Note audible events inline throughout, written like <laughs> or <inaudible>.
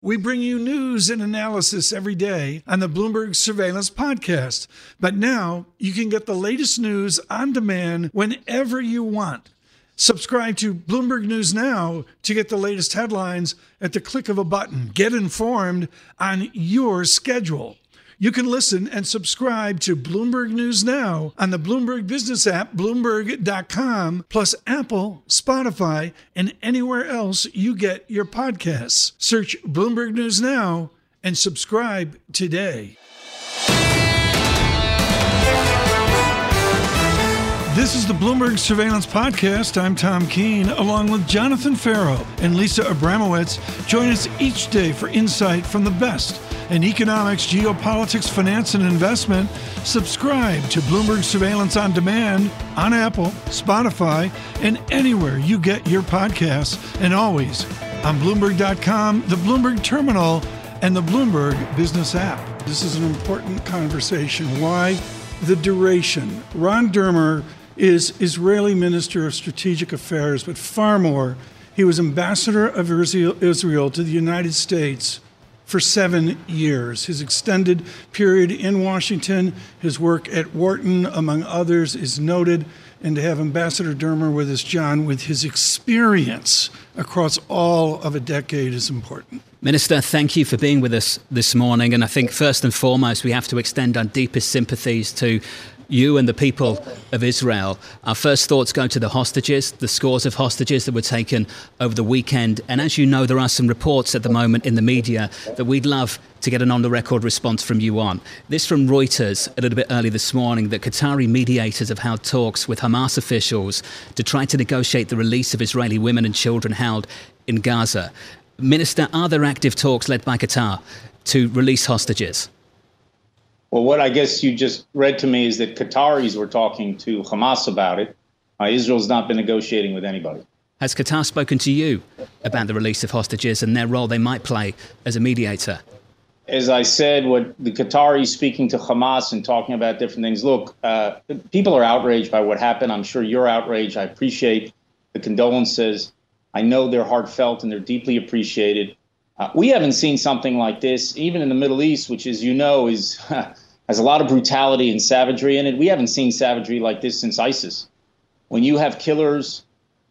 We bring you news and analysis every day on the Bloomberg Surveillance Podcast. But now you can get the latest news on demand whenever you want. Subscribe to Bloomberg News Now to get the latest headlines at the click of a button. Get informed on your schedule. You can listen and subscribe to Bloomberg News Now on the Bloomberg Business app, Bloomberg.com, plus Apple, Spotify, and anywhere else you get your podcasts. Search Bloomberg News Now and subscribe today. This is the Bloomberg Surveillance Podcast. I'm Tom Keene, along with Jonathan Ferro and Lisa Abramowicz. Join us each day for insight from the best in economics, geopolitics, finance, and investment. Subscribe to Bloomberg Surveillance on Demand on Apple, Spotify, and anywhere you get your podcasts, and always on Bloomberg.com, the Bloomberg Terminal, and the Bloomberg Business app. This is an important conversation. Why? The duration. Ron Dermer is Israeli Minister of Strategic Affairs, but far more, he was ambassador of Israel to the United States for seven years. His extended period in Washington, his work at Wharton, among others, is noted. And to have Ambassador Dermer with us, John, with his experience across all of a decade is important. Minister, thank you for being with us this morning. And I think first and foremost, we have to extend our deepest sympathies to you and the people of Israel. Our first thoughts go to the hostages, the scores of hostages that were taken over the weekend. And as you know, there are some reports at the moment in the media that we'd love to get an on the record response from you on. This from Reuters a little bit early this morning that Qatari mediators have held talks with Hamas officials to try to negotiate the release of Israeli women and children held in Gaza. Minister, are there active talks led by Qatar to release hostages? Well, what I guess you just read to me is that Qataris were talking to Hamas about it. Uh, Israel's not been negotiating with anybody. Has Qatar spoken to you about the release of hostages and their role they might play as a mediator? As I said, what the Qataris speaking to Hamas and talking about different things. Look, uh, people are outraged by what happened. I'm sure you're outraged. I appreciate the condolences. I know they're heartfelt and they're deeply appreciated. Uh, we haven't seen something like this, even in the Middle East, which, as you know, is <laughs> has a lot of brutality and savagery in it. We haven't seen savagery like this since ISIS. When you have killers,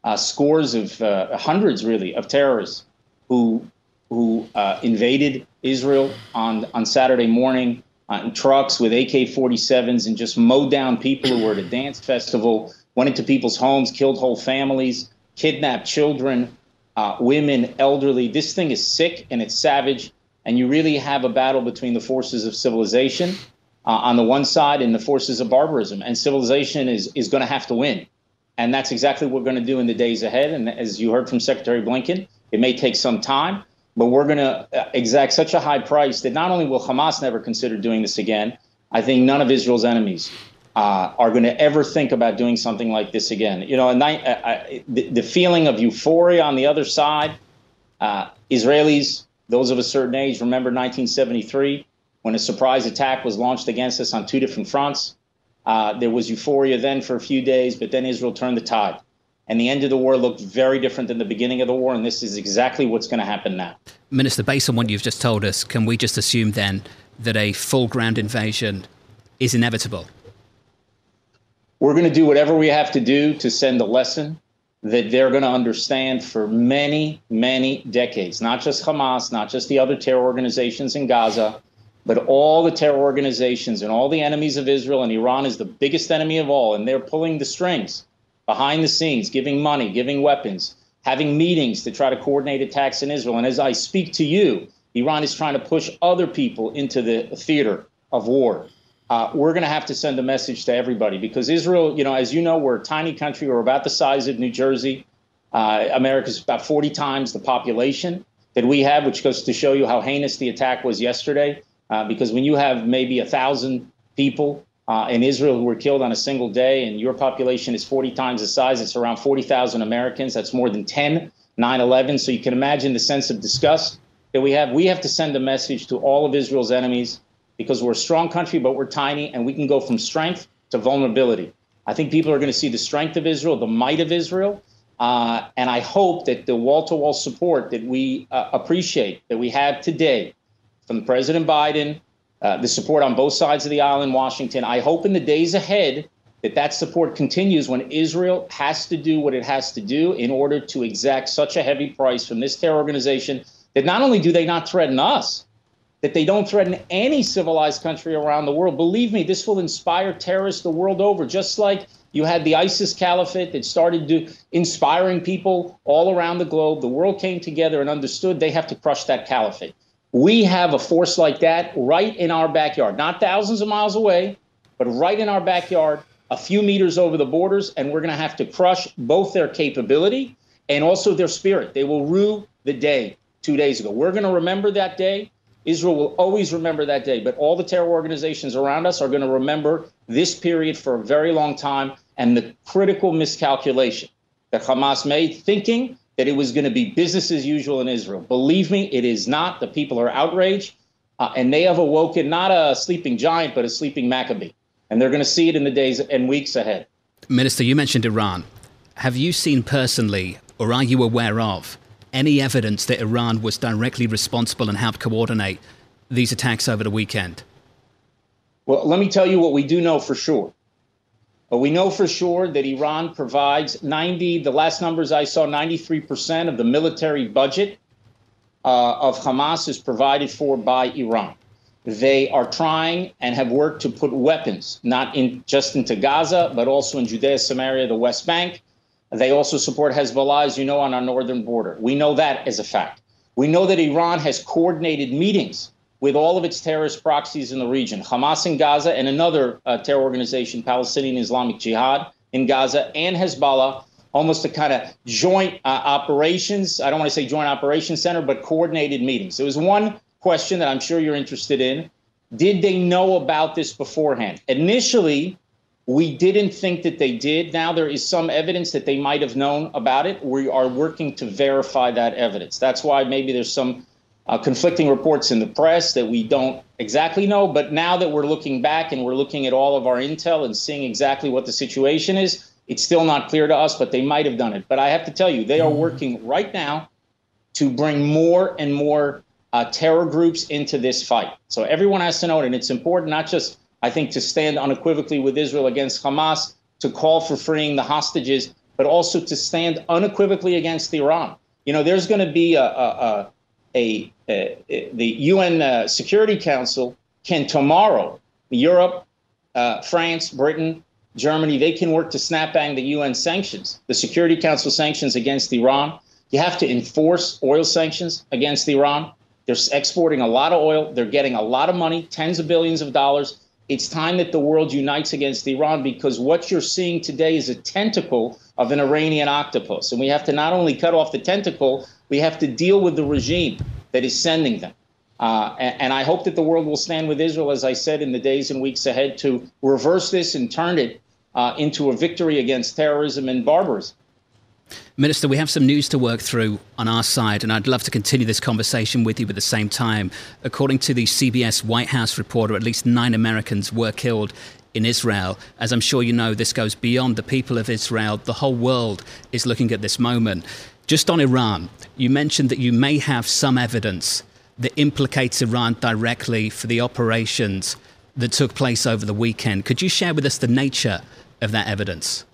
uh, scores of uh, hundreds, really, of terrorists who who uh, invaded Israel on on Saturday morning on trucks with AK-47s and just mowed down people who were at a dance festival, went into people's homes, killed whole families, kidnapped children uh, women, elderly. This thing is sick and it's savage. And you really have a battle between the forces of civilization uh, on the one side and the forces of barbarism. And civilization is, is going to have to win. And that's exactly what we're going to do in the days ahead. And as you heard from Secretary Blinken, it may take some time, but we're going to uh, exact such a high price that not only will Hamas never consider doing this again, I think none of Israel's enemies uh, are going to ever think about doing something like this again. You know, and I, I, the, the, feeling of euphoria on the other side, uh, Israelis, those of a certain age, remember 1973 when a surprise attack was launched against us on two different fronts. Uh, there was euphoria then for a few days, but then Israel turned the tide. And the end of the war looked very different than the beginning of the war, and this is exactly what's going to happen now. Minister, based on what you've just told us, can we just assume then that a full ground invasion is inevitable? We're going to do whatever we have to do to send a lesson that they're going to understand for many, many decades. Not just Hamas, not just the other terror organizations in Gaza, but all the terror organizations and all the enemies of Israel. And Iran is the biggest enemy of all. And they're pulling the strings behind the scenes, giving money, giving weapons, having meetings to try to coordinate attacks in Israel. And as I speak to you, Iran is trying to push other people into the theater of war. Uh, we're going to have to send a message to everybody because Israel, you know, as you know, we're a tiny country. We're about the size of New Jersey. Uh, America's about 40 times the population that we have, which goes to show you how heinous the attack was yesterday. Uh, because when you have maybe a thousand people uh, in Israel who were killed on a single day, and your population is 40 times the size, it's around 40,000 Americans. That's more than 10 9 11. So you can imagine the sense of disgust that we have. We have to send a message to all of Israel's enemies because we're a strong country, but we're tiny, and we can go from strength to vulnerability. I think people are going to see the strength of Israel, the might of Israel, uh, and I hope that the wall to wall support that we uh, appreciate, that we have today from President Biden, uh, the support on both sides of the aisle in Washington, I hope in the days ahead that that support continues when Israel has to do what it has to do in order to exact such a heavy price from this terror organization that not only do they not threaten us, that they don't threaten any civilized country around the world. Believe me, this will inspire terrorists the world over, just like you had the ISIS caliphate that started do, inspiring people all around the globe. The world came together and understood they have to crush that caliphate. We have a force like that right in our backyard, not thousands of miles away, but right in our backyard, a few meters over the borders, and we're going to have to crush both their capability and also their spirit. They will rue the day two days ago. We're going to remember that day. Israel will always remember that day, but all the terror organizations around us are going to remember this period for a very long time and the critical miscalculation that Hamas made, thinking that it was going to be business as usual in Israel. Believe me, it is not. The people are outraged, uh, and they have awoken not a sleeping giant, but a sleeping Maccabee. And they're going to see it in the days and weeks ahead. Minister, you mentioned Iran. Have you seen personally, or are you aware of, any evidence that Iran was directly responsible and helped coordinate these attacks over the weekend? Well, let me tell you what we do know for sure. We know for sure that Iran provides 90, the last numbers I saw, 93% of the military budget uh, of Hamas is provided for by Iran. They are trying and have worked to put weapons, not in just into Gaza, but also in Judea, Samaria, the West Bank. They also support Hezbollah, as you know, on our northern border. We know that as a fact. We know that Iran has coordinated meetings with all of its terrorist proxies in the region Hamas in Gaza and another uh, terror organization, Palestinian Islamic Jihad in Gaza, and Hezbollah, almost a kind of joint uh, operations. I don't want to say joint operations center, but coordinated meetings. There was one question that I'm sure you're interested in. Did they know about this beforehand? Initially, we didn't think that they did. Now there is some evidence that they might have known about it. We are working to verify that evidence. That's why maybe there's some uh, conflicting reports in the press that we don't exactly know. But now that we're looking back and we're looking at all of our intel and seeing exactly what the situation is, it's still not clear to us, but they might have done it. But I have to tell you, they are working right now to bring more and more uh, terror groups into this fight. So everyone has to know it. And it's important not just, I think, to stand unequivocally with Israel against Hamas, to call for freeing the hostages, but also to stand unequivocally against Iran. You know, there's going to be a, a, a, a, the UN uh, Security Council can tomorrow, Europe, uh, France, Britain, Germany, they can work to snap back the UN sanctions, the Security Council sanctions against Iran. You have to enforce oil sanctions against Iran. They're exporting a lot of oil. They're getting a lot of money, tens of billions of dollars. It's time that the world unites against Iran because what you're seeing today is a tentacle of an Iranian octopus. And we have to not only cut off the tentacle, we have to deal with the regime that is sending them. Uh, and, and, I hope that the world will stand with Israel, as I said, in the days and weeks ahead to reverse this and turn it uh, into a victory against terrorism and barbarism. Minister, we have some news to work through on our side, and I'd love to continue this conversation with you at the same time. According to the CBS White House reporter, at least nine Americans were killed in Israel. As I'm sure you know, this goes beyond the people of Israel. The whole world is looking at this moment. Just on Iran, you mentioned that you may have some evidence that implicates Iran directly for the operations that took place over the weekend. Could you share with us the nature of that evidence?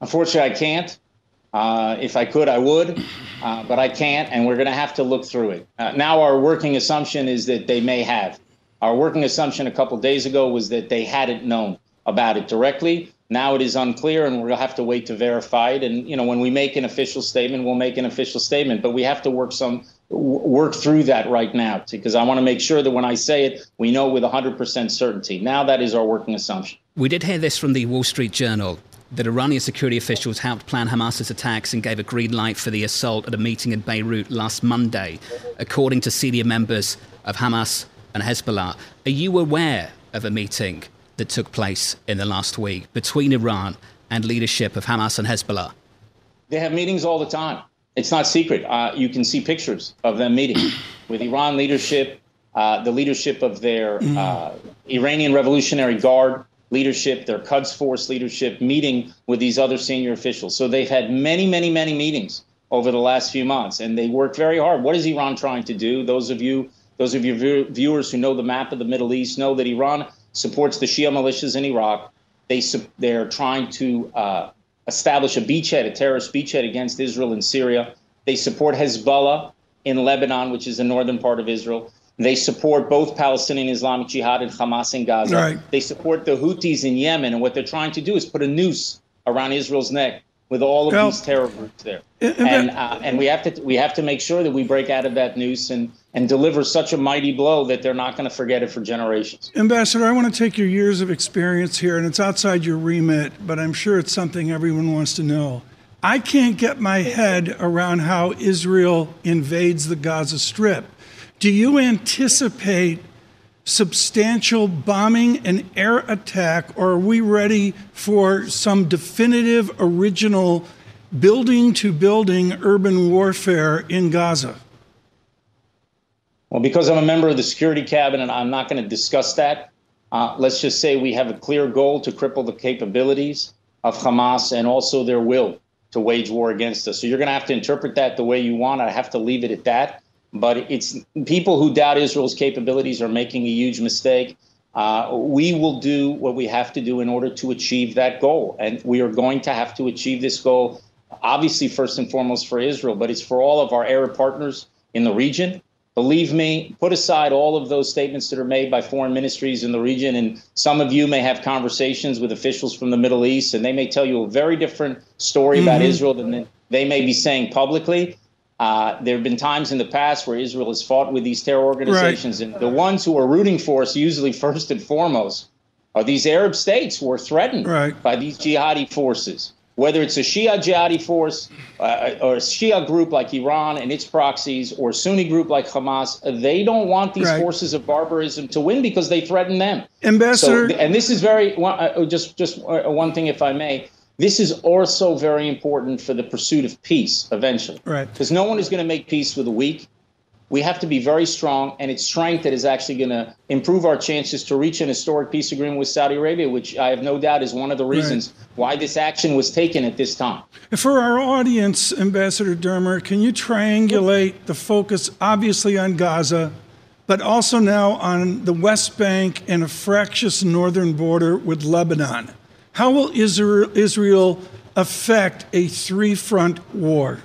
Unfortunately, I can't. Uh, if I could, I would, uh, but I can't, and we're going to have to look through it. Uh, now, our working assumption is that they may have. Our working assumption a couple days ago was that they hadn't known about it directly. Now it is unclear, and we'll have to wait to verify it. And you know, when we make an official statement, we'll make an official statement. But we have to work some work through that right now because I want to make sure that when I say it, we know with 100% certainty. Now that is our working assumption. We did hear this from the Wall Street Journal that Iranian security officials helped plan Hamas's attacks and gave a green light for the assault at a meeting in Beirut last Monday, according to senior members of Hamas and Hezbollah. Are you aware of a meeting that took place in the last week between Iran and leadership of Hamas and Hezbollah? They have meetings all the time. It's not secret. Uh, you can see pictures of them meeting <coughs> with Iran leadership, uh, the leadership of their uh, Iranian Revolutionary Guard, leadership, their Quds Force leadership, meeting with these other senior officials. So they've had many, many, many meetings over the last few months, and they work very hard. What is Iran trying to do? Those of you, those of your viewers who know the map of the Middle East know that Iran supports the Shia militias in Iraq. They they're trying to uh, establish a beachhead, a terrorist beachhead against Israel in Syria. They support Hezbollah in Lebanon, which is the northern part of Israel. They support both Palestinian Islamic Jihad and Hamas in Gaza. Right. They support the Houthis in Yemen. And what they're trying to do is put a noose around Israel's neck with all of well, these terror groups there. And uh, and we have to we have to make sure that we break out of that noose and and deliver such a mighty blow that they're not going to forget it for generations. Ambassador, I want to take your years of experience here, and it's outside your remit, but I'm sure it's something everyone wants to know. I can't get my head around how Israel invades the Gaza Strip. Do you anticipate substantial bombing and air attack, or are we ready for some definitive, original building to building urban warfare in Gaza? Well, because I'm a member of the Security Cabinet, I'm not going to discuss that. Uh, let's just say we have a clear goal to cripple the capabilities of Hamas and also their will to wage war against us. So you're going to have to interpret that the way you want. I have to leave it at that. But it's people who doubt Israel's capabilities are making a huge mistake. Uh, we will do what we have to do in order to achieve that goal. And we are going to have to achieve this goal, obviously, first and foremost for Israel, but it's for all of our Arab partners in the region. Believe me, put aside all of those statements that are made by foreign ministries in the region. And some of you may have conversations with officials from the Middle East, and they may tell you a very different story mm-hmm. about Israel than they may be saying publicly. Uh, there have been times in the past where Israel has fought with these terror organizations, right. and the ones who are rooting for us, usually first and foremost, are these Arab states who are threatened right. by these jihadi forces. Whether it's a Shia jihadi force uh, or a Shia group like Iran and its proxies, or a Sunni group like Hamas, they don't want these right. forces of barbarism to win because they threaten them. Ambassador, so, and this is very uh, just just uh, one thing, if I may this is also very important for the pursuit of peace eventually. Right. Because no one is going to make peace with a weak. We have to be very strong, and it's strength that is actually going to improve our chances to reach an historic peace agreement with Saudi Arabia, which I have no doubt is one of the reasons right. why this action was taken at this time. For our audience, Ambassador Dermer, can you triangulate the focus obviously on Gaza, but also now on the West Bank and a fractious northern border with Lebanon? How will Israel affect a three front war?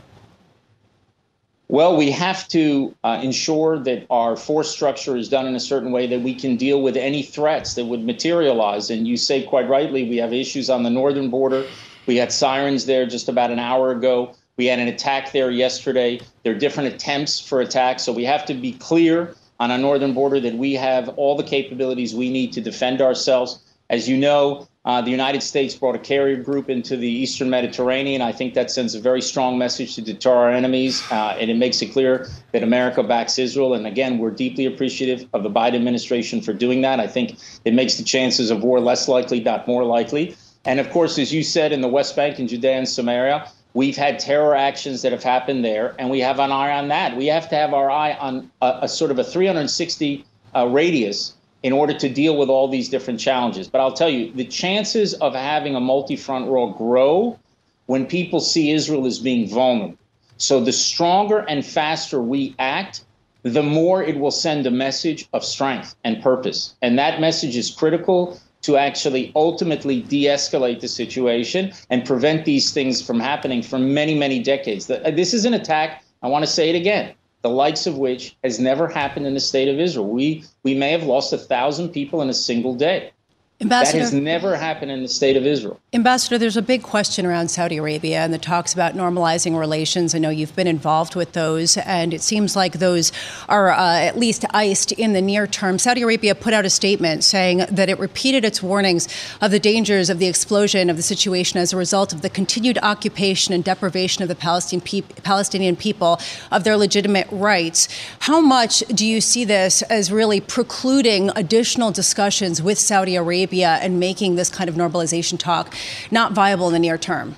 Well, we have to uh, ensure that our force structure is done in a certain way that we can deal with any threats that would materialize. And you say quite rightly, we have issues on the northern border. We had sirens there just about an hour ago. We had an attack there yesterday. There are different attempts for attacks. So we have to be clear on our northern border that we have all the capabilities we need to defend ourselves. As you know, uh, the United States brought a carrier group into the eastern Mediterranean. I think that sends a very strong message to deter our enemies, uh, and it makes it clear that America backs Israel. And again, we're deeply appreciative of the Biden administration for doing that. I think it makes the chances of war less likely, not more likely. And of course, as you said, in the West Bank and Judea and Samaria, we've had terror actions that have happened there, and we have an eye on that. We have to have our eye on a, a sort of a 360 uh, radius in order to deal with all these different challenges. But I'll tell you, the chances of having a multi front war grow when people see Israel as being vulnerable. So the stronger and faster we act, the more it will send a message of strength and purpose. And that message is critical to actually ultimately de escalate the situation and prevent these things from happening for many, many decades. Uh, this is an attack, I want to say it again, the likes of which has never happened in the state of Israel. We we may have lost a thousand people in a single day. Ambassador, that has never happened in the state of Israel. Ambassador, there's a big question around Saudi Arabia and the talks about normalizing relations. I know you've been involved with those, and it seems like those are uh, at least iced in the near term. Saudi Arabia put out a statement saying that it repeated its warnings of the dangers of the explosion of the situation as a result of the continued occupation and deprivation of the Palestinian, pe- Palestinian people of their legitimate rights. How much do you see this as really precluding additional discussions with Saudi Arabia? Arabia and making this kind of normalization talk not viable in the near term?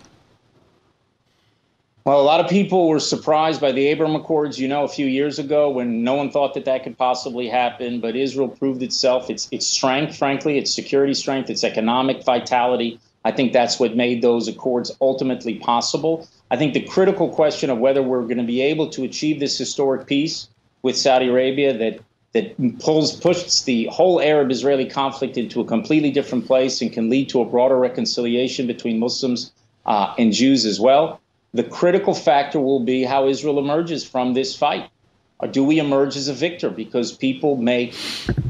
Well, a lot of people were surprised by the Abraham Accords, you know, a few years ago when no one thought that that could possibly happen. But Israel proved itself, its, its strength, frankly, its security strength, its economic vitality. I think that's what made those accords ultimately possible. I think the critical question of whether we're going to be able to achieve this historic peace with Saudi Arabia that that pulls pushes the whole Arab Israeli conflict into a completely different place and can lead to a broader reconciliation between Muslims uh, and Jews as well. The critical factor will be how Israel emerges from this fight. Or do we emerge as a victor? Because people make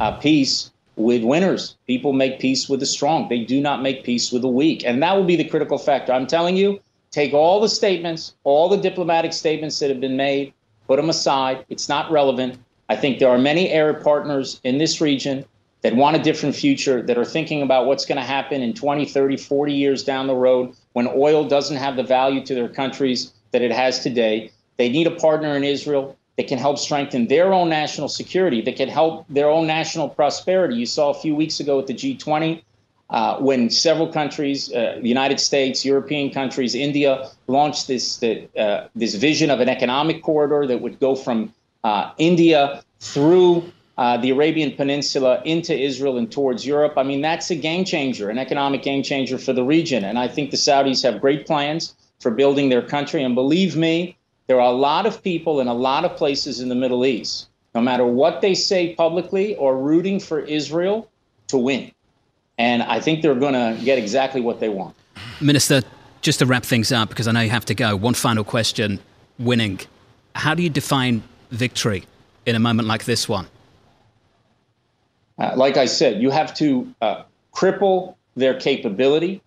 uh, peace with winners. People make peace with the strong. They do not make peace with the weak. And that will be the critical factor. I'm telling you, take all the statements, all the diplomatic statements that have been made, put them aside. It's not relevant. I think there are many Arab partners in this region that want a different future, that are thinking about what's going to happen in 20, 30, 40 years down the road when oil doesn't have the value to their countries that it has today. They need a partner in Israel that can help strengthen their own national security, that can help their own national prosperity. You saw a few weeks ago at the G20 uh, when several countries, uh, the United States, European countries, India, launched this, the, uh, this vision of an economic corridor that would go from uh, India through uh, the Arabian Peninsula into Israel and towards Europe. I mean, that's a game changer, an economic game changer for the region. And I think the Saudis have great plans for building their country. And believe me, there are a lot of people in a lot of places in the Middle East, no matter what they say publicly, or rooting for Israel to win. And I think they're going to get exactly what they want. Minister, just to wrap things up, because I know you have to go, one final question winning. How do you define victory in a moment like this one? Uh, like I said, you have to uh, cripple their capability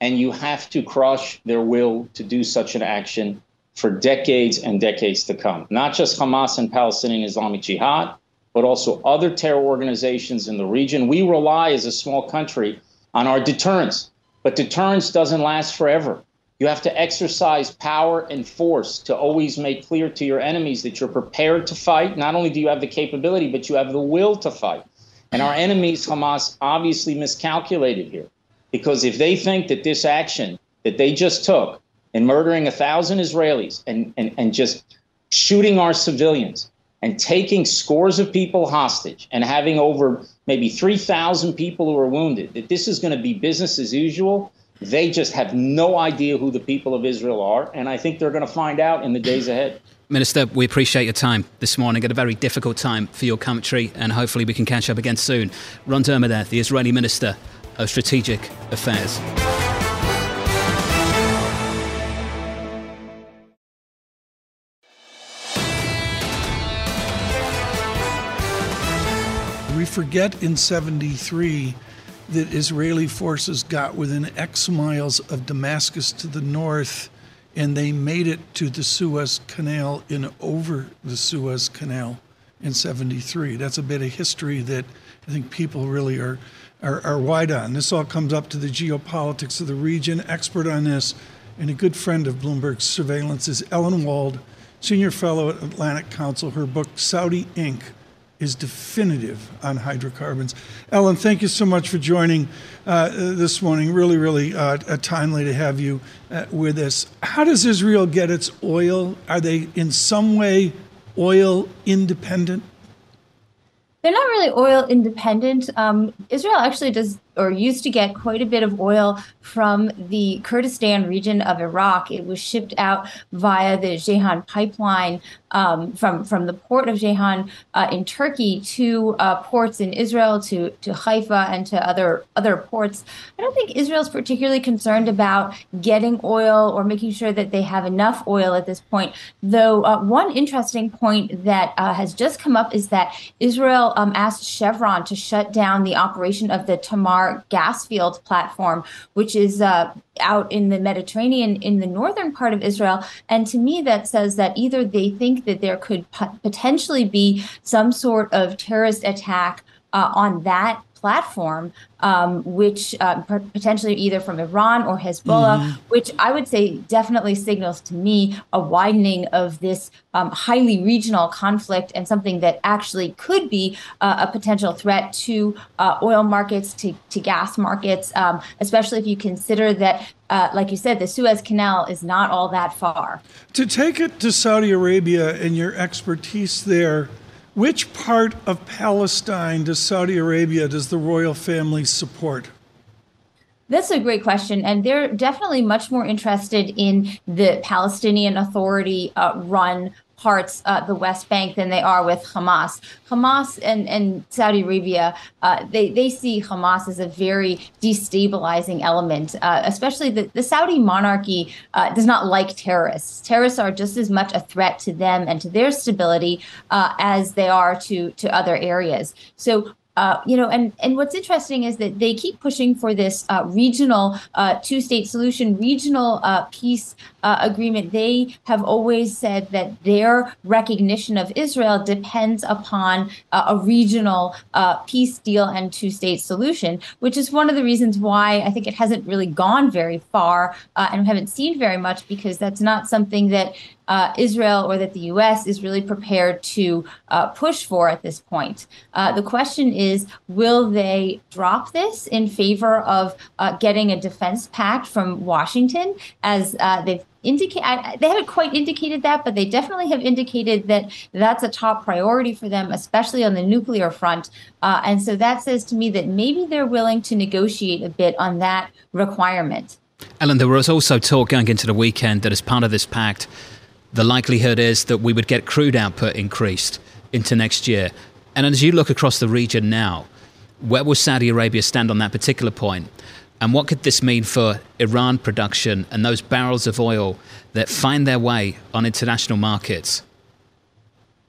and you have to crush their will to do such an action for decades and decades to come. Not just Hamas and Palestinian Islamic Jihad, but also other terror organizations in the region. We rely as a small country on our deterrence, but deterrence doesn't last forever. You have to exercise power and force to always make clear to your enemies that you're prepared to fight. Not only do you have the capability, but you have the will to fight. And our enemies, Hamas, obviously miscalculated here. Because if they think that this action that they just took in murdering a thousand Israelis and, and, and just shooting our civilians and taking scores of people hostage and having over maybe 3,000 people who are wounded, that this is going to be business as usual, they just have no idea who the people of Israel are, and I think they're going to find out in the days ahead. Minister, we appreciate your time this morning at a very difficult time for your country, and hopefully we can catch up again soon. Ron Dermer there, the Israeli Minister of Strategic Affairs. We forget in 73 that Israeli forces got within X miles of Damascus to the north and they made it to the Suez Canal and over the Suez Canal in 73. That's a bit of history that I think people really are, are, are wide on. This all comes up to the geopolitics of the region. Expert on this and a good friend of Bloomberg's surveillance is Ellen Wald, senior fellow at Atlantic Council. Her book, Saudi Inc is definitive on hydrocarbons. Ellen, thank you so much for joining uh, this morning. Really, really uh, timely to have you uh, with us. How does Israel get its oil? Are they in some way oil independent? They're not really oil independent. Um, Israel actually does or used to get quite a bit of oil from the Kurdistan region of Iraq. It was shipped out via the Ceyhan pipeline um, from from the port of Ceyhan uh, in Turkey to uh, ports in Israel, to to Haifa, and to other other ports. I don't think Israel's particularly concerned about getting oil or making sure that they have enough oil at this point. Though uh, one interesting point that uh, has just come up is that Israel um, asked Chevron to shut down the operation of the Tamar Gas field platform, which is uh, out in the Mediterranean in the northern part of Israel. And to me, that says that either they think that there could potentially be some sort of terrorist attack uh, on that platform, um, which uh, potentially either from Iran or Hezbollah, mm-hmm. which I would say definitely signals to me a widening of this um, highly regional conflict and something that actually could be uh, a potential threat to uh, oil markets, to, to gas markets, um, especially if you consider that. Uh, like you said, the Suez Canal is not all that far. To take it to Saudi Arabia and your expertise there, which part of Palestine does Saudi Arabia, does the royal family support? That's a great question. And they're definitely much more interested in the Palestinian Authority uh, run parts uh, the West Bank than they are with Hamas. Hamas and, and Saudi Arabia, uh, they, they see Hamas as a very destabilizing element, uh, especially the, the Saudi monarchy uh, does not like terrorists. Terrorists are just as much a threat to them and to their stability uh, as they are to, to other areas. So uh, you know, and and what's interesting is that they keep pushing for this uh, regional uh, two-state solution, regional uh, peace uh, agreement. They have always said that their recognition of Israel depends upon a regional peace deal and two-state solution, which is one of the reasons why I think it hasn't really gone very far and we haven't seen very much because that's not something that uh, Israel or that the U.S. is really prepared to uh, push for at this point. Uh, the question is, will they drop this in favor of uh, getting a defense pact from Washington, as uh, they've indicate they haven't quite indicated that but they definitely have indicated that that's a top priority for them especially on the nuclear front uh, and so that says to me that maybe they're willing to negotiate a bit on that requirement ellen there was also talk going into the weekend that as part of this pact the likelihood is that we would get crude output increased into next year. And as you look across the region now, where will Saudi Arabia stand on that particular point? And what could this mean for Iran production and those barrels of oil that find their way on international markets?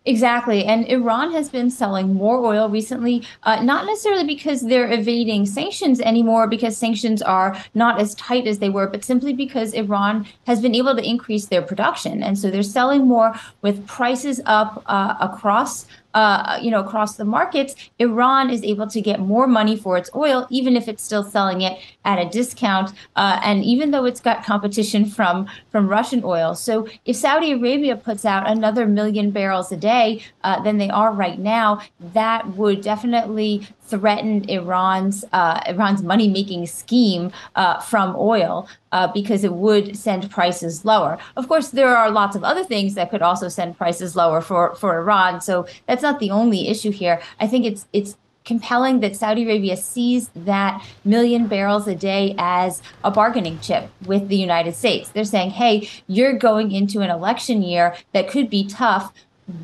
Exactly. And Iran has been selling more oil recently, uh, not necessarily because they're evading sanctions anymore, because sanctions are not as tight as they were, but simply because Iran has been able to increase their production. And so they're selling more with prices up uh, across uh, you know, across the markets, Iran is able to get more money for its oil, even if it's still selling it at a discount, uh, and even though it's got competition from from Russian oil. So if Saudi Arabia puts out another million barrels a day uh, than they are right now, that would definitely threatened Iran's uh, Iran's money making scheme uh, from oil uh, because it would send prices lower. Of course, there are lots of other things that could also send prices lower for for Iran. So that's not the only issue here. I think it's it's compelling that Saudi Arabia sees that million barrels a day as a bargaining chip with the United States. They're saying, hey, you're going into an election year that could be tough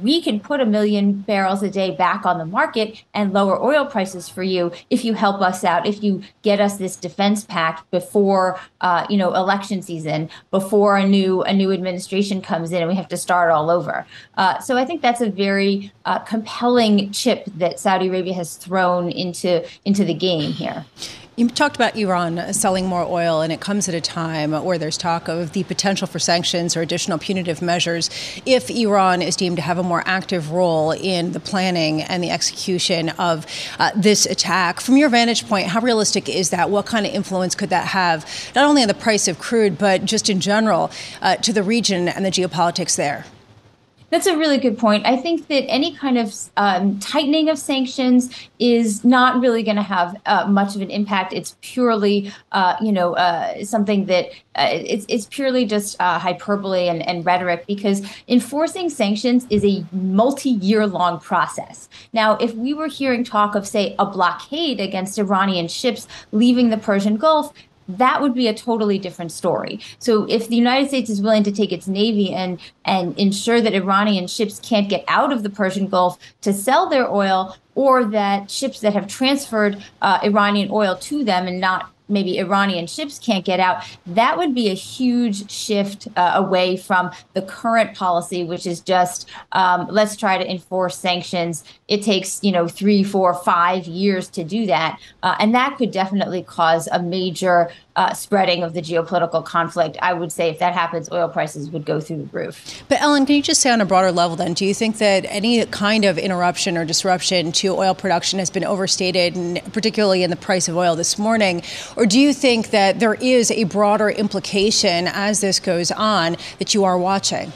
we can put a million barrels a day back on the market and lower oil prices for you if you help us out if you get us this defense pact before uh, you know election season before a new a new administration comes in and we have to start all over. Uh, so i think that's a very uh, compelling chip that saudi arabia has thrown into into the game here you talked about Iran selling more oil, and it comes at a time where there's talk of the potential for sanctions or additional punitive measures if Iran is deemed to have a more active role in the planning and the execution of uh, this attack. From your vantage point, how realistic is that? What kind of influence could that have, not only on the price of crude, but just in general uh, to the region and the geopolitics there? That's a really good point. I think that any kind of um, tightening of sanctions is not really going to have uh, much of an impact. It's purely, uh, you know, uh, something that uh, it's, it's purely just uh, hyperbole and, and rhetoric because enforcing sanctions is a multi-year long process. Now, if we were hearing talk of, say, a blockade against Iranian ships leaving the Persian Gulf, that would be a totally different story. So if the United States is willing to take its navy and and ensure that Iranian ships can't get out of the Persian Gulf to sell their oil, or that ships that have transferred uh, Iranian oil to them and not maybe Iranian ships can't get out, that would be a huge shift uh, away from the current policy, which is just um, let's try to enforce sanctions. It takes, you know, three, four, five years to do that. Uh, and that could definitely cause a major uh, spreading of the geopolitical conflict. I would say if that happens, oil prices would go through the roof. But Ellen, can you just say on a broader level then, do you think that any kind of interruption or disruption to oil production has been overstated, particularly in the price of oil this morning? Or do you think that there is a broader implication as this goes on that you are watching?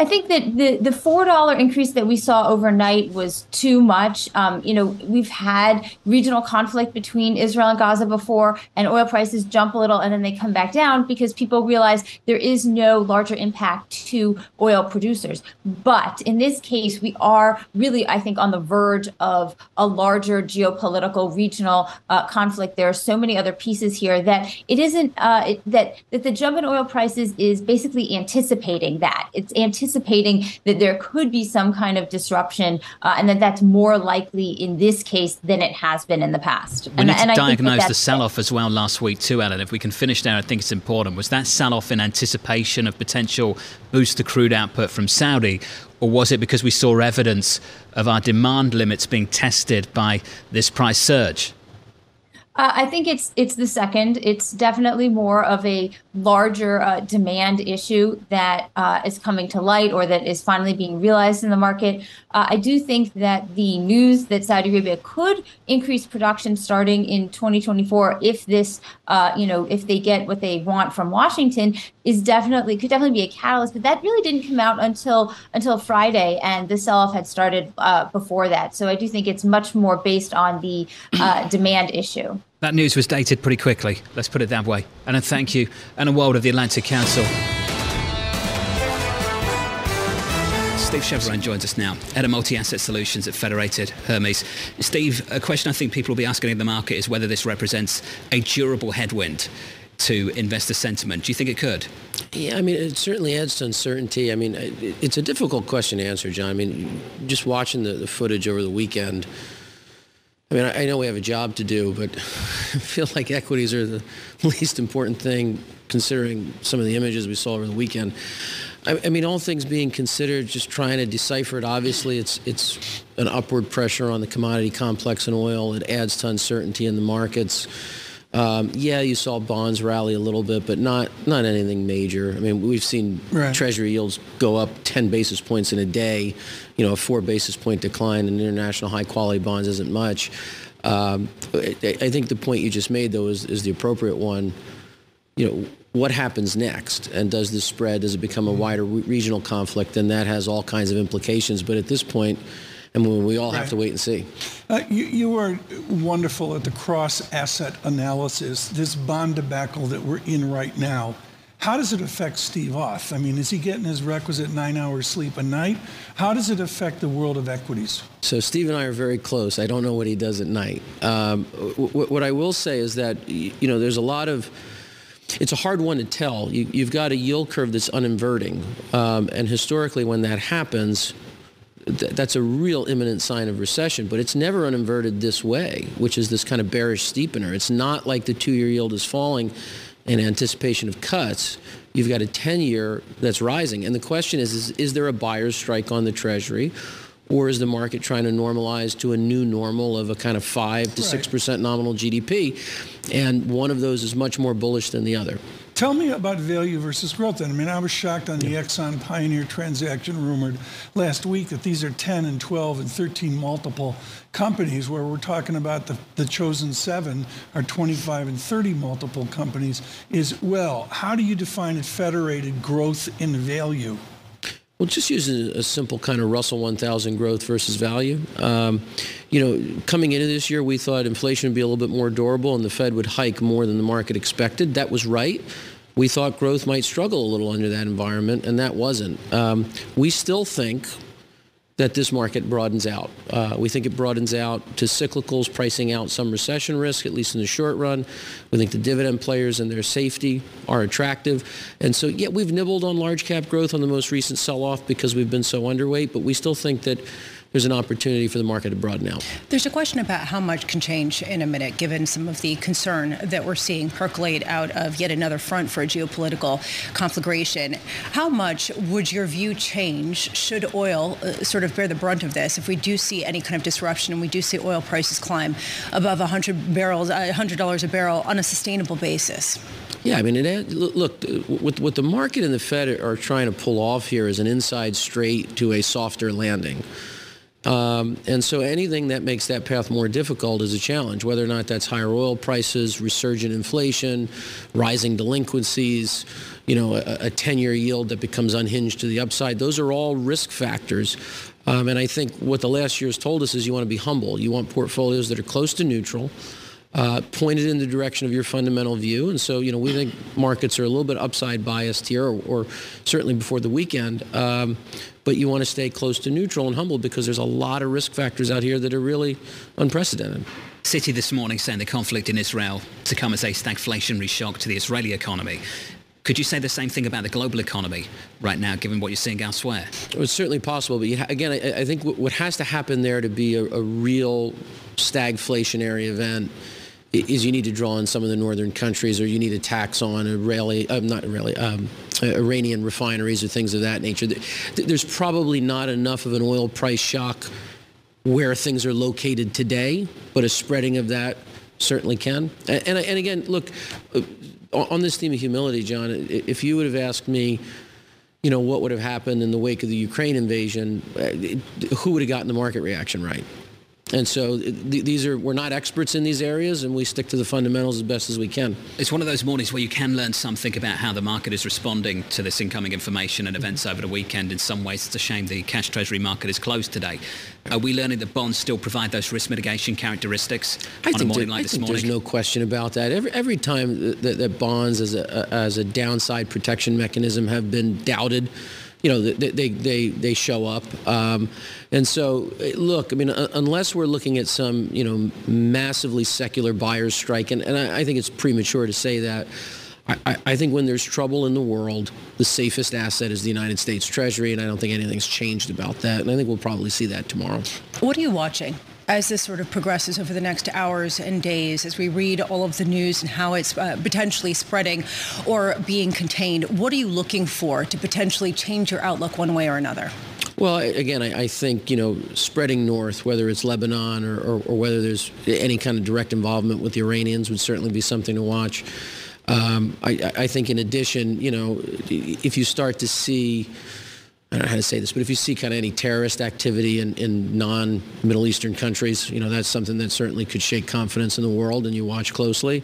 I think that the the four dollar increase that we saw overnight was too much. Um, you know, we've had regional conflict between Israel and Gaza before, and oil prices jump a little and then they come back down because people realize there is no larger impact to oil producers. But in this case, we are really, I think, on the verge of a larger geopolitical regional uh, conflict. There are so many other pieces here that it isn't uh, it, that that the jump in oil prices is basically anticipating that it's anticipating anticipating that there could be some kind of disruption uh, and that that's more likely in this case than it has been in the past. We and, need to and diagnose the sell off as well last week, too, Alan. If we can finish there, I think it's important. Was that sell off in anticipation of potential boost to crude output from Saudi? Or was it because we saw evidence of our demand limits being tested by this price surge? Uh, I think it's it's the second. It's definitely more of a larger uh, demand issue that uh, is coming to light or that is finally being realized in the market. Uh, I do think that the news that Saudi Arabia could increase production starting in 2024 if this, uh, you know, if they get what they want from Washington is definitely could definitely be a catalyst. But that really didn't come out until until Friday, and the sell-off had started uh, before that. So I do think it's much more based on the demand issue. That news was dated pretty quickly, let's put it that way. And a thank you Ellen Wald of the Atlantic Council. Steve Chiavarone joins us now, head of multi-asset solutions at Federated Hermes. Steve, a question I think people will be asking in the market is whether this represents a durable headwind to investor sentiment. Do you think it could? Yeah, I mean, it certainly adds to uncertainty. I mean, it's a difficult question to answer, John. I mean, just watching the, the footage over the weekend, I mean, I know we have a job to do, but <laughs> I feel like equities are the <laughs> least important thing considering some of the images we saw over the weekend. I, I mean, all things being considered, just trying to decipher it. Obviously, it's it's an upward pressure on the commodity complex in oil. It adds to uncertainty in the markets. Um, yeah, you saw bonds rally a little bit, but not not anything major. I mean, we've seen right. Treasury yields go up 10 basis points in a day. You know, a four basis point decline in international high quality bonds isn't much. Um, I, I, think the point you just made, though, is, is the appropriate one. You know, what happens next, and does this spread? Does it become a wider re- regional conflict? And that has all kinds of implications. But at this point, and we all right. have to wait and see. Uh, you, you are wonderful at the cross asset analysis. This bond debacle that we're in right now, how does it affect Steve Auth? I mean, is he getting his requisite nine hours sleep a night? How does it affect the world of equities? So, Steve and I are very close. I don't know what he does at night. Um, w- what I will say is that, you know, there's a lot of it's a hard one to tell. You, have got a yield curve that's uninverting. Um, and historically, when that happens, th- that's a real imminent sign of recession, but it's never uninverted this way, which is this kind of bearish steepener. It's not like the two year yield is falling in anticipation of cuts. You've got a 10 year that's rising. And the question is, is is there a buyer's strike on the Treasury? Or is the market trying to normalize to a new normal of a kind of 5 to 6% nominal GDP? And one of those is much more bullish than the other. Tell me about value versus growth. Then. I mean, I was shocked on the Exxon Pioneer transaction rumored last week that these are 10 and 12 and 13 multiple companies, where we're talking about the, the chosen seven are 25 and 30 multiple companies. Is well, how do you define a Federated growth in value. Well, just using a simple kind of Russell 1000 growth versus value. Um, you know, coming into this year, we thought inflation would be a little bit more durable and the Fed would hike more than the market expected. That was right we thought growth might struggle a little under that environment, and that wasn't. Um, we still think that this market broadens out. Uh, we think it broadens out to cyclicals, pricing out some recession risk, at least in the short run. We think the dividend players and their safety are attractive. And so, yeah, we've nibbled on large cap growth on the most recent sell off because we've been so underweight, but we still think that there's an opportunity for the market to broaden out. There's a question about how much can change in a minute, given some of the concern that we're seeing percolate out of yet another front for a geopolitical conflagration. How much would your view change should oil uh, sort of bear the brunt of this? If we do see any kind of disruption and we do see oil prices climb above 100 barrels, $100 a barrel on a sustainable basis? Yeah, I mean, it, look, what, what the market and the Fed are trying to pull off here is an inside straight to a softer landing. Um, and so anything that makes that path more difficult is a challenge, whether or not that's higher oil prices, resurgent inflation, rising delinquencies, you know, a, a 10-year yield that becomes unhinged to the upside. Those are all risk factors. Um, and I think what the last year has told us is you want to be humble. You want portfolios that are close to neutral, uh, pointed in the direction of your fundamental view. And so, you know, we think markets are a little bit upside biased here, or, or certainly before the weekend. Um, but you want to stay close to neutral and humble because there's a lot of risk factors out here that are really unprecedented. Citi this morning saying the conflict in Israel to come as a stagflationary shock to the Israeli economy. Could you say the same thing about the global economy right now, given what you're seeing elsewhere? It's certainly possible, but again, I, I, think what has to happen there to be a, a real stagflationary event is you need to draw on some of the northern countries or you need a tax on Israeli, uh, not Israeli, um, Iranian refineries or things of that nature. There's probably not enough of an oil price shock where things are located today, but a spreading of that certainly can. And, and, and again, look, uh, on this theme of humility, John, if you would have asked me, you know, what would have happened in the wake of the Ukraine invasion, uh, who would have gotten the market reaction right? And so th- these are we're not experts in these areas, and we stick to the fundamentals as best as we can. It's one of those mornings where you can learn something about how the market is responding to this incoming information and events over the weekend. In some ways, it's a shame the cash treasury market is closed today. Are we learning that bonds still provide those risk mitigation characteristics I on a morning there, like I this think morning? There's no question about that. Every every time that, that bonds as a as a downside protection mechanism have been doubted you know, they, they, they, they show up. Um, and so, look, I mean, unless we're looking at some, you know, massively secular buyers strike, and, and I, I think it's premature to say that. I, I, think when there's trouble in the world, the safest asset is the United States Treasury, and I don't think anything's changed about that. And I think we'll probably see that tomorrow. What are you watching? As this sort of progresses over the next hours and days, as we read all of the news and how it's uh, potentially spreading or being contained, what are you looking for to potentially change your outlook one way or another? Well, again, I, think you know spreading north, whether it's Lebanon or, or, or, whether there's any kind of direct involvement with the Iranians, would certainly be something to watch. Um, I, I think, in addition, you know, if you start to see I don't know how to say this, but if you see kind of any terrorist activity in, in non-Middle Eastern countries, you know, that's something that certainly could shake confidence in the world and you watch closely.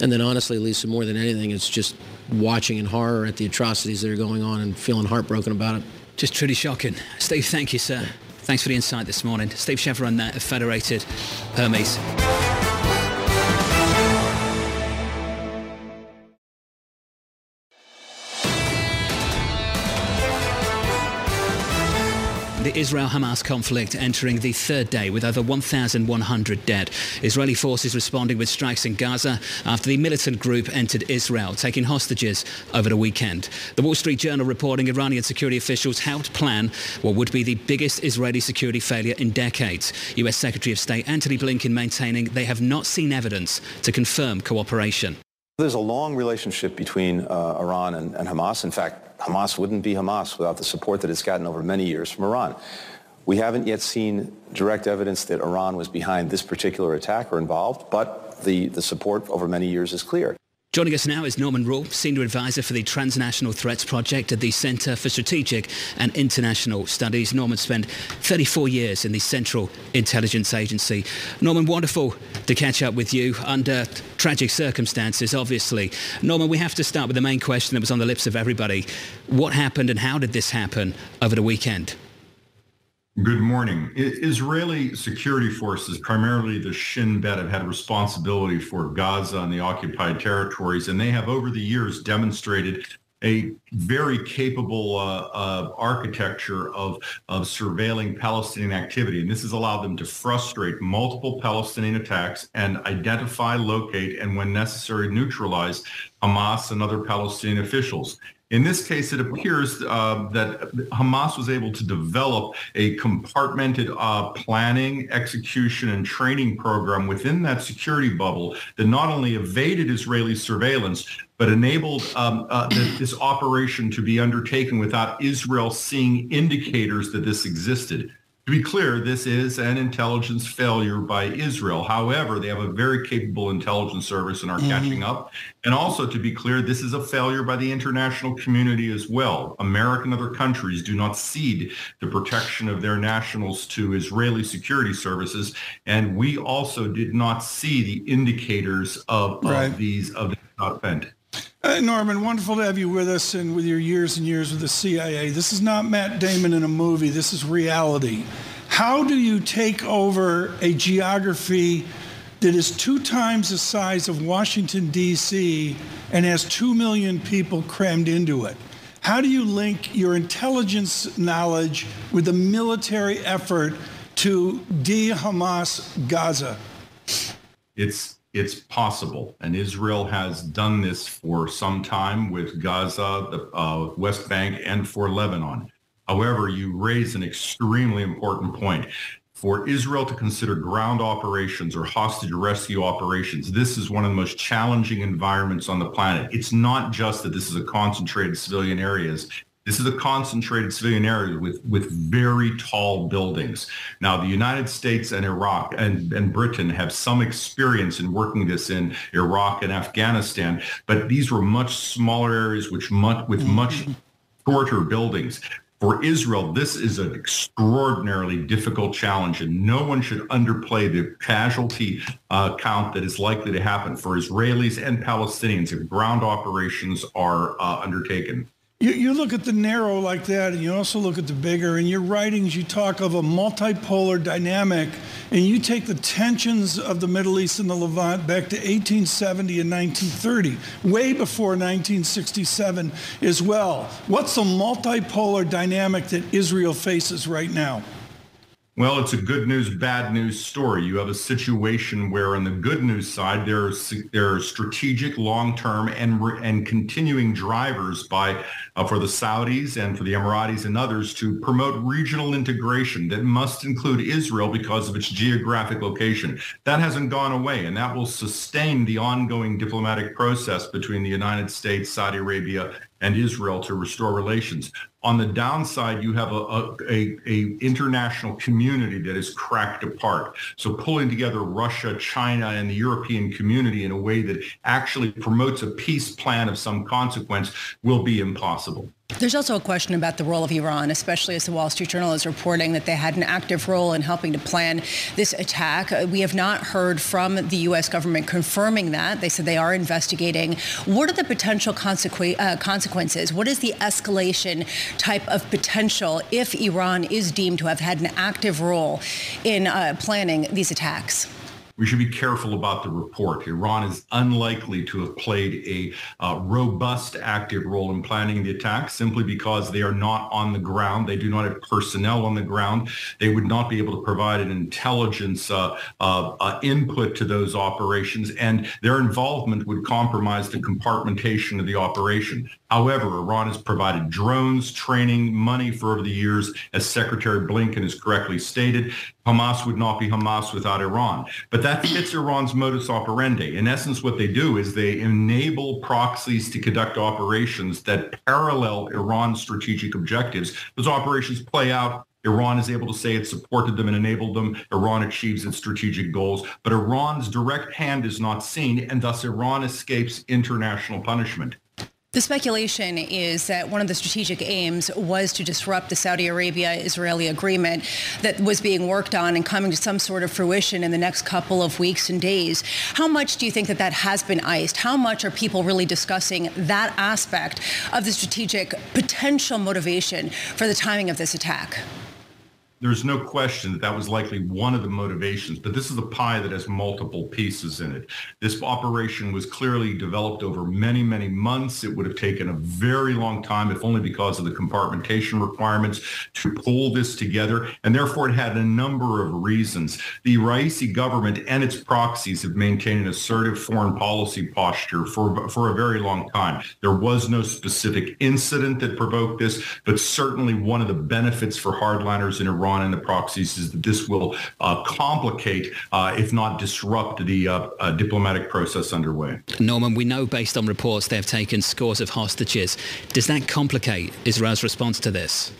And then honestly, Lisa, more than anything, it's just watching in horror at the atrocities that are going on and feeling heartbroken about it. Just truly shocking. Steve, thank you, sir. Thanks for the insight this morning. Steve Chiavarone there Federated Hermes. The Israel-Hamas conflict entering the third day with over 1,100 dead. Israeli forces responding with strikes in Gaza after the militant group entered Israel, taking hostages over the weekend. The Wall Street Journal reporting Iranian security officials helped plan what would be the biggest Israeli security failure in decades. U.S. Secretary of State Antony Blinken maintaining they have not seen evidence to confirm cooperation. There's a long relationship between uh, Iran and, and Hamas. In fact, Hamas wouldn't be Hamas without the support that it's gotten over many years from Iran. We haven't yet seen direct evidence that Iran was behind this particular attack or involved, but the, the support over many years is clear. Joining us now is Norman Roule, Senior Advisor for the Transnational Threats Project at the Centre for Strategic and International Studies. Norman spent 34 years in the Central Intelligence Agency. Norman, wonderful to catch up with you under tragic circumstances, obviously. Norman, we have to start with the main question that was on the lips of everybody. What happened and how did this happen over the weekend? Good morning. Israeli security forces, primarily the Shin Bet, have had responsibility for Gaza and the occupied territories, and they have over the years demonstrated a very capable uh, uh, architecture of, of surveilling Palestinian activity. And this has allowed them to frustrate multiple Palestinian attacks and identify, locate, and when necessary, neutralize Hamas and other Palestinian officials. In this case, it appears uh, that Hamas was able to develop a compartmented uh, planning, execution, and training program within that security bubble that not only evaded Israeli surveillance, but enabled um, uh, this operation to be undertaken without Israel seeing indicators that this existed. To be clear, this is an intelligence failure by Israel. However, they have a very capable intelligence service and are mm-hmm. catching up. And also, to be clear, this is a failure by the international community as well. America and other countries do not cede the protection of their nationals to Israeli security services. And we also did not see the indicators of, right. of these of the event. Uh, Norman, wonderful to have you with us and with your years and years with the CIA. This is not Matt Damon in a movie, this is reality. How do you take over a geography that is two times the size of Washington, D.C., and has two million people crammed into it? How do you link your intelligence knowledge with the military effort to de Hamas Gaza? It's it's possible. And Israel has done this for some time with Gaza, the uh, West Bank, and for Lebanon. However, you raise an extremely important point. For Israel to consider ground operations or hostage rescue operations, this is one of the most challenging environments on the planet. It's not just that this is a concentrated civilian areas. This is a concentrated civilian area with, with very tall buildings. Now, the United States and Iraq and, and Britain have some experience in working this in Iraq and Afghanistan, but these were much smaller areas which much, with much mm-hmm. shorter buildings. For Israel, this is an extraordinarily difficult challenge, and no one should underplay the casualty uh, count that is likely to happen for Israelis and Palestinians if ground operations are uh, undertaken. You, you look at the narrow like that, and you also look at the bigger. In your writings, you talk of a multipolar dynamic, and you take the tensions of the Middle East and the Levant back to 1870 and 1930, way before 1967 as well. What's the multipolar dynamic that Israel faces right now? Well, it's a good news, bad news story. You have a situation where, on the good news side, there are there are strategic, long-term, and and continuing drivers by uh, for the Saudis and for the Emiratis and others to promote regional integration that must include Israel because of its geographic location. That hasn't gone away, and that will sustain the ongoing diplomatic process between the United States, Saudi Arabia, and Israel to restore relations. On the downside, you have a, a, a, a, international community that is cracked apart. So pulling together Russia, China, and the European community in a way that actually promotes a peace plan of some consequence will be impossible. There's also a question about the role of Iran, especially as the Wall Street Journal is reporting that they had an active role in helping to plan this attack. Uh, we have not heard from the U.S. government confirming that. They said they are investigating. What are the potential consequ- uh, consequences? What is the escalation type of potential if Iran is deemed to have had an active role in uh, planning these attacks? We should be careful about the report. Iran is unlikely to have played a uh, robust active role in planning the attack simply because they are not on the ground. They do not have personnel on the ground. They would not be able to provide an intelligence uh, uh, input to those operations, and their involvement would compromise the compartmentation of the operation. However, Iran has provided drones, training, money for over the years, as Secretary Blinken has correctly stated. Hamas would not be Hamas without Iran. But that fits Iran's modus operandi. In essence, what they do is they enable proxies to conduct operations that parallel Iran's strategic objectives. Those operations play out. Iran is able to say it supported them and enabled them. Iran achieves its strategic goals. But Iran's direct hand is not seen, and thus Iran escapes international punishment. The speculation is that one of the strategic aims was to disrupt the Saudi Arabia-Israeli agreement that was being worked on and coming to some sort of fruition in the next couple of weeks and days. How much do you think that that has been iced? How much are people really discussing that aspect of the strategic potential motivation for the timing of this attack? There's no question that that was likely one of the motivations. But this is a pie that has multiple pieces in it. This operation was clearly developed over many, many months. It would have taken a very long time, if only because of the compartmentation requirements, to pull this together. And therefore, it had a number of reasons. The Raisi government and its proxies have maintained an assertive foreign policy posture for, for a very long time. There was no specific incident that provoked this, but certainly one of the benefits for hardliners in Iran and the proxies is that this will uh, complicate, uh, if not disrupt, the uh, uh diplomatic process underway. Norman, we know based on reports they've taken scores of hostages. Does that complicate Israel's response to this?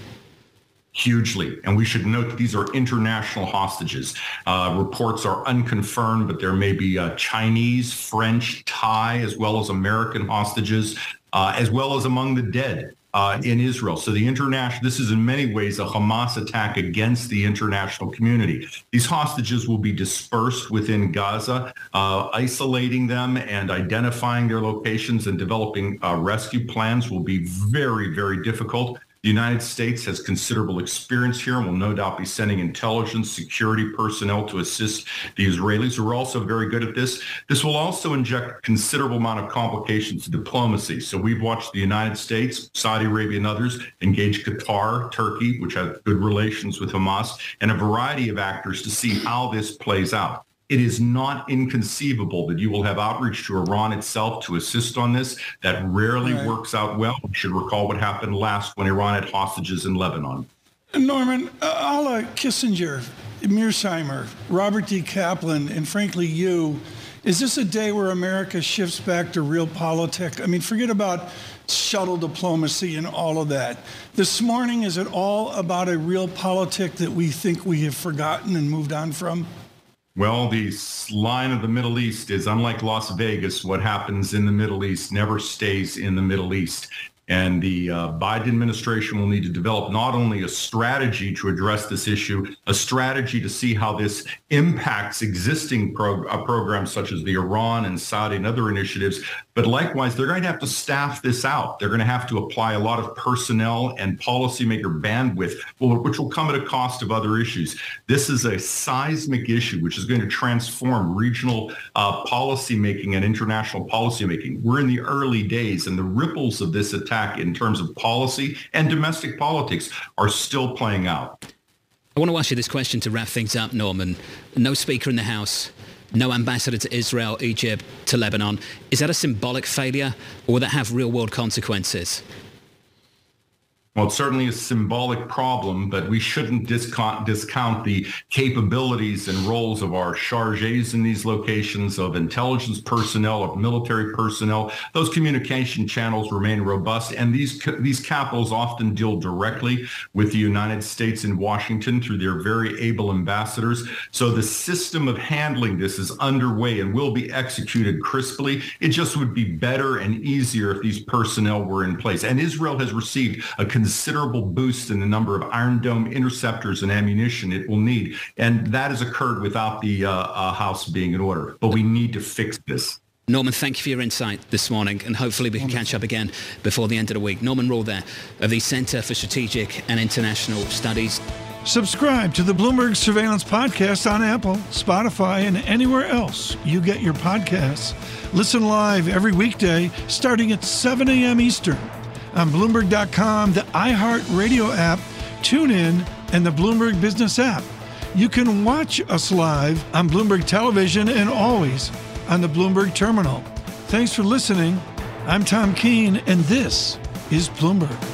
hugely. And we should note that these are international hostages. Uh, reports are unconfirmed, but there may be uh, Chinese, French, Thai, as well as American hostages, uh, as well as among the dead. Uh, in Israel. So the international, this is in many ways a Hamas attack against the international community. These hostages will be dispersed within Gaza, uh, isolating them and identifying their locations and developing uh, rescue plans will be very, very difficult. The United States has considerable experience here and will no doubt be sending intelligence security personnel to assist the Israelis who are also very good at this. This will also inject considerable amount of complications to diplomacy. So we've watched the United States, Saudi Arabia and others engage Qatar, Turkey, which have good relations with Hamas, and a variety of actors to see how this plays out it is not inconceivable that you will have outreach to Iran itself to assist on this. That rarely right. works out well. We should recall what happened last when Iran had hostages in Lebanon. Norman, uh, Allah Kissinger, Mearsheimer, Robert D. Kaplan, and frankly you, is this a day where America shifts back to real politics? I mean, forget about shuttle diplomacy and all of that. This morning, is it all about a realpolitik that we think we have forgotten and moved on from? Well, the line of the Middle East is unlike Las Vegas. What happens in the Middle East never stays in the Middle East. And the uh, Biden administration will need to develop not only a strategy to address this issue, a strategy to see how this impacts existing prog- uh, programs such as the Iran and Saudi and other initiatives, but likewise, they're going to have to staff this out. They're going to have to apply a lot of personnel and policymaker bandwidth, which will come at a cost of other issues. This is a seismic issue, which is going to transform regional uh, policymaking and international policymaking. We're in the early days, and the ripples of this attack in terms of policy and domestic politics are still playing out. I want to ask you this question to wrap things up, Norman. No speaker in the House no ambassador to Israel, Egypt, to Lebanon. Is that a symbolic failure or will that have real world consequences? Well, it's certainly a symbolic problem, but we shouldn't discount, discount the capabilities and roles of our charges in these locations, of intelligence personnel, of military personnel. Those communication channels remain robust, and these these capitals often deal directly with the United States in Washington through their very able ambassadors. So the system of handling this is underway and will be executed crisply. It just would be better and easier if these personnel were in place. And Israel has received a considerable boost in the number of Iron Dome interceptors and ammunition it will need. And that has occurred without the uh, uh, House being in order. But we need to fix this. Norman, thank you for your insight this morning, and hopefully we can catch up again before the end of the week. Norman Roule there of the Center for Strategic and International Studies. Subscribe to the Bloomberg Surveillance Podcast on Apple, Spotify, and anywhere else you get your podcasts. Listen live every weekday starting at 7 a.m. Eastern on Bloomberg.com, the iHeartRadio app, TuneIn, and the Bloomberg Business app. You can watch us live on Bloomberg Television and always on the Bloomberg Terminal. Thanks for listening. I'm Tom Keene, and this is Bloomberg.